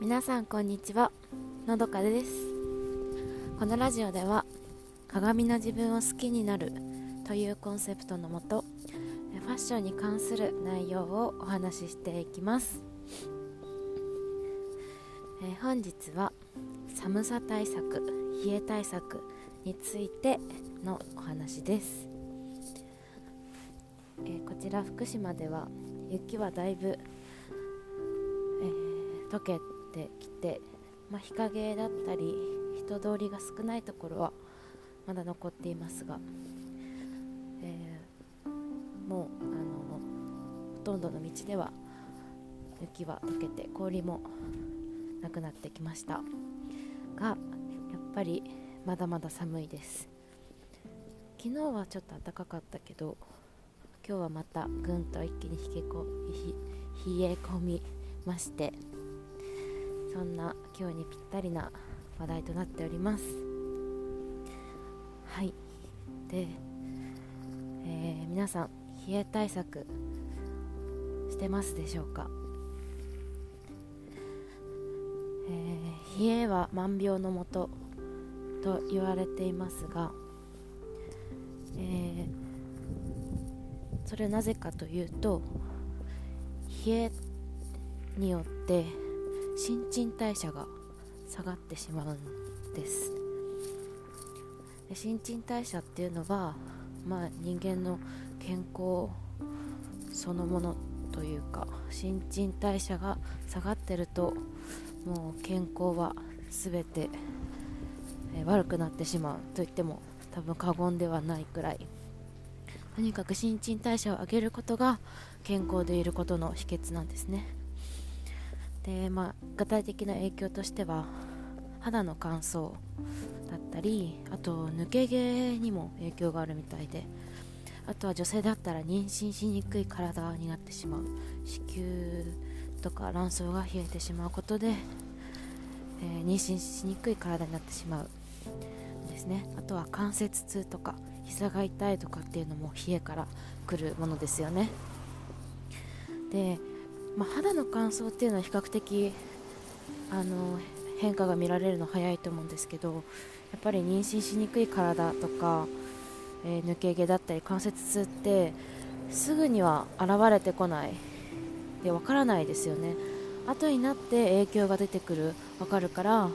皆さんこんにちは。のどかです。このラジオでは鏡の自分を好きになるというコンセプトのもとファッションに関する内容をお話ししていきます、え、本日は寒さ対策冷え対策についてのお話です、え、こちら福島では雪はだいぶ、えー、溶けてきて、まあ、日陰だったり人通りが少ないところはまだ残っていますが、えー、もうあのほとんどの道では雪は溶けて氷もなくなってきました。がやっぱりまだまだ寒いです。昨日はちょっと暖かかったけど今日はまたぐんと一気に冷え込みましてそんな今日にぴったりな話題となっております。はい。で、えー、皆さん冷え対策してますでしょうか、えー、冷えは万病のもとと言われていますが、えー、それなぜかというと冷えによって新陳代謝が下がってしまうんです。で新陳代謝っていうのは、まあ、人間の健康そのものというか新陳代謝が下がってるともう健康は全て、え悪くなってしまうと言っても多分過言ではないくらい。とにかく新陳代謝を上げることが健康でいることの秘訣なんですね。で、まあ、具体的な影響としては肌の乾燥だったりあと抜け毛にも影響があるみたいであとは女性だったら妊娠しにくい体になってしまう子宮とか卵巣が冷えてしまうことで、えー、妊娠しにくい体になってしまうですね。あとは関節痛とか膝が痛いとかっていうのも冷えから来るものですよね。でまあ、肌の乾燥っていうのは比較的あの変化が見られるの早いと思うんですけどやっぱり妊娠しにくい体とか、えー、抜け毛だったり関節痛ってすぐには現れてこない。でわからないですよね。後になって影響が出てくる。わかるからあ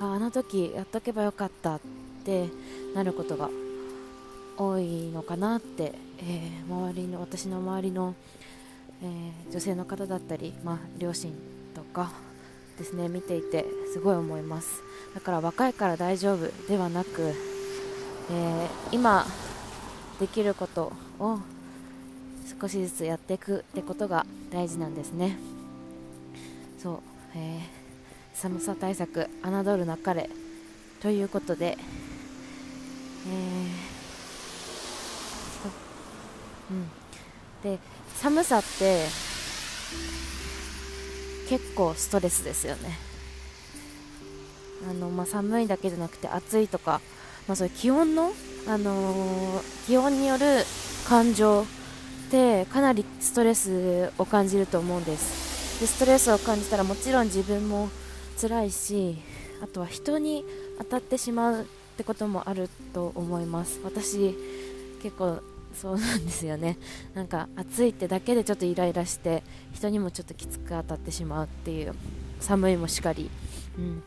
あの時やっとけばよかったってなることが多いのかなって、えー、周りの私の周りのえー、女性の方だったり、まあ、両親とかですね見ていてすごい思います。だから若いから大丈夫ではなく、えー、今できることを少しずつやっていくってことが大事なんですね。そう、えー、寒さ対策侮るなかれということで、えー、うん。で寒さって結構ストレスですよね。あの、まあ、寒いだけじゃなくて暑いとか、まあ、そういう気温の、あのー、気温による感情ってかなりストレスを感じると思うんです。でストレスを感じたらもちろん自分も辛いしあとは人に当たってしまうってこともあると思います。私結構そうなんですよね。なんか暑いってだけでちょっとイライラして人にもちょっときつく当たってしまうっていう寒いもしかり、うん、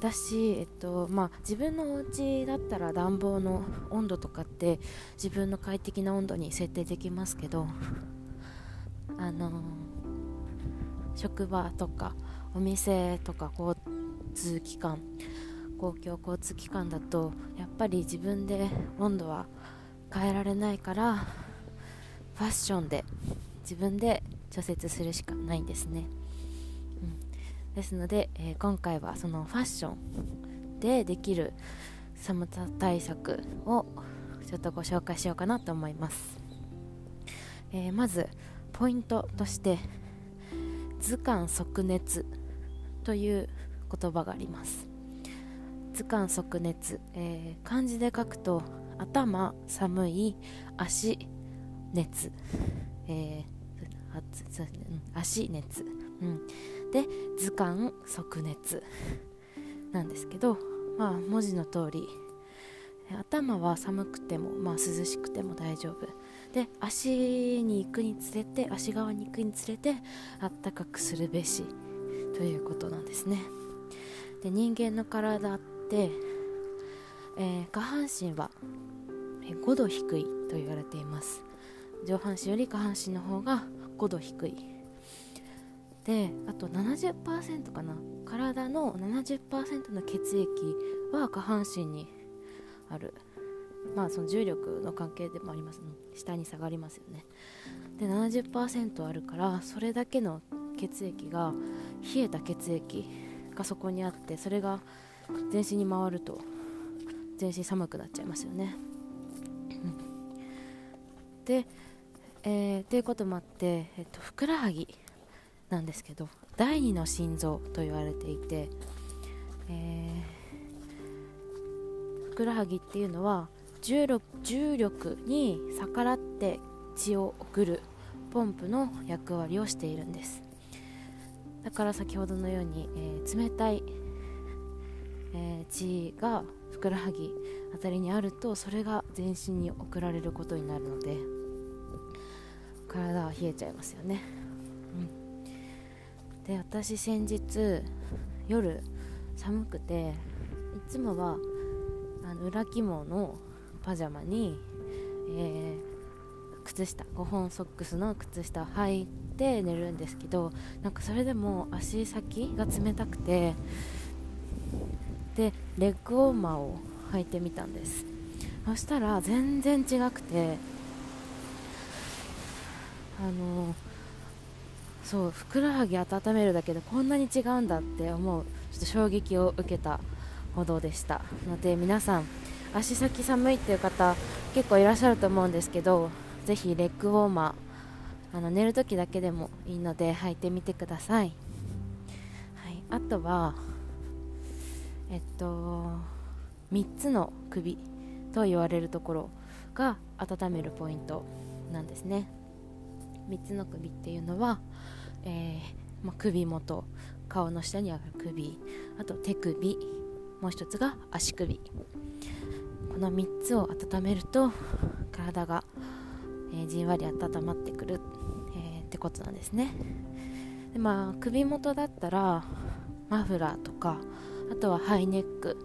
だし、えっとまあ、自分のお家だったら暖房の温度とかって自分の快適な温度に設定できますけどあの職場とかお店とか交通機関公共交通機関だとやっぱり自分で温度は変えられないからファッションで自分で調節するしかないんですね、うん、ですので、えー、今回はそのファッションでできる寒さ対策をちょっとご紹介しようかなと思います、えー、まずポイントとして図鑑即熱という言葉があります。図鑑即熱、えー、漢字で書くと頭寒い足熱、えー、足熱、うん、で図鑑即熱。なんですけどまあ文字の通り頭は寒くても、まあ、涼しくても大丈夫。で足に行くにつれて足側に行くにつれてあったかくするべし。ということなんですね。で人間の体って、えー、下半身は5度低いと言われています。上半身より下半身の方が5度低い。であと70%かな。体の70%の血液は下半身にある。まあその重力の関係でもあります、ね、下に下がりますよね。で70%あるからそれだけの血液が冷えた血液がそこにあってそれが全身に回ると全身寒くなっちゃいますよね、で、えー、ということもあって、えっと、ふくらはぎなんですけど第二の心臓と言われていて、えー、ふくらはぎっていうのは重力重力に逆らって血を送るポンプの役割をしているんです。だから先ほどのように、えー、冷たい、えー、血がふくらはぎあたりにあるとそれが全身に送られることになるので体は冷えちゃいますよね、うん、で私先日夜寒くていつもはあの裏肝のパジャマに、えー、靴下5本ソックスの靴下を履いて寝るんですけどなんかそれでも足先が冷たくてでレッグウォーマーを履いてみたんです。そしたら全然違くてあのそうふくらはぎ温めるだけでこんなに違うんだって思うちょっと衝撃を受けたほどでした。ので皆さん足先寒いっていう方結構いらっしゃると思うんですけどぜひレッグウォーマーあの寝るときだけでもいいので履いてみてください、はい、あとはえっと3つの首と言われるところが温めるポイントなんですね。3つの首っていうのは、えーま首元顔の下にある首あと手首もう一つが足首。この3つを温めると体が、えー、じんわり温まってくる、えー、ってことなんですね。でまあ首元だったらマフラーとかあとはハイネック、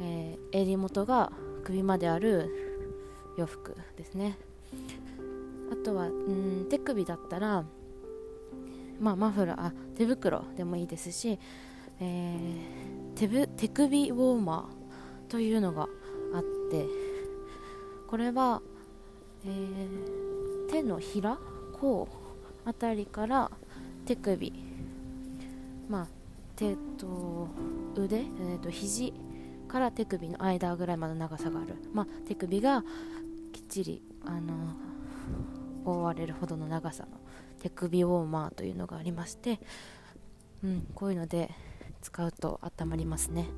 えー、襟元が首まである洋服ですね。あとはうん手首だったらまあ、マフラーあ手袋でもいいですし、えー、手手首ウォーマーというのがあってこれは、えー、手のひら甲あたりから手首まあ手と腕、えー、と肘から手首の間ぐらいまで長さがある、まあ、手首がきっちりあの覆われるほどの長さの手首ウォーマーというのがありまして、うん、こういうので使うと温まりますね。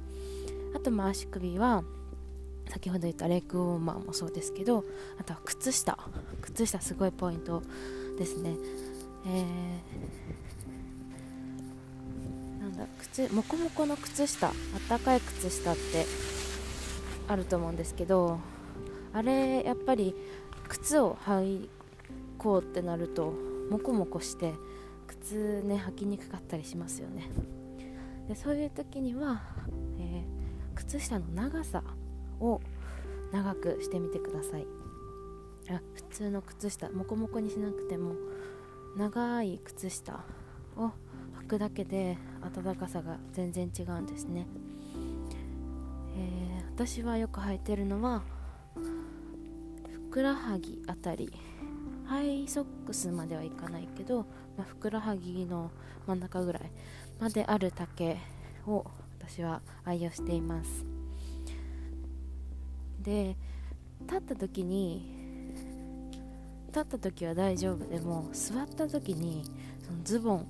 あとまあ足首は先ほど言ったレッグウォーマーもそうですけどあとは靴下。靴下すごいポイントですね。えー、だ靴もこもこの靴下あったかい靴下ってあると思うんですけどあれやっぱり靴を履こうってなるとモコモコして靴ね履きにくかったりしますよね。でそういう時には、えー、靴下の長さを長くしてみてください。あ普通の靴下モコモコにしなくても長い靴下を履くだけで暖かさが全然違うんですね、えー、私はよく履いてるのはふくらはぎあたり。ハイソックスまではいかないけど、まあ、ふくらはぎの真ん中ぐらいまである丈を私は愛用しています。で立った時に立った時は大丈夫でも座った時にそのズボン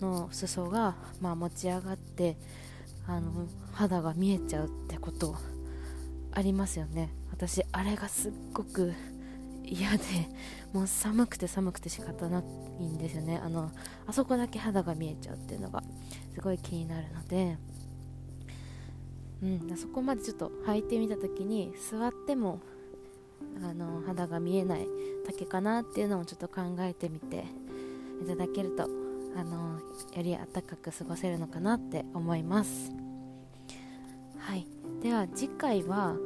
の裾が、まあ、持ち上がってあの肌が見えちゃうってことありますよね。私あれがすっごく嫌でもう寒くて寒くて仕方ないんですよね。あのあそこだけ肌が見えちゃうっていうのがすごい気になるので。うん、そこまでちょっと履いてみた時に座ってもあの肌が見えない丈かなっていうのをちょっと考えてみていただけるとあのより暖かく過ごせるのかなって思います。はい。では次回は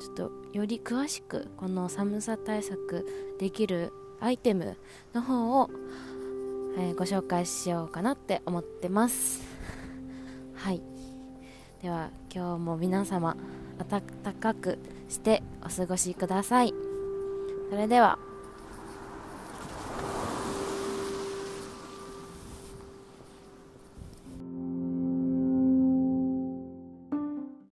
ちょっとより詳しくこの寒さ対策できるアイテムの方を、えー、ご紹介しようかなって思ってます。はい。では今日も皆様暖かくしてお過ごしください。それでは。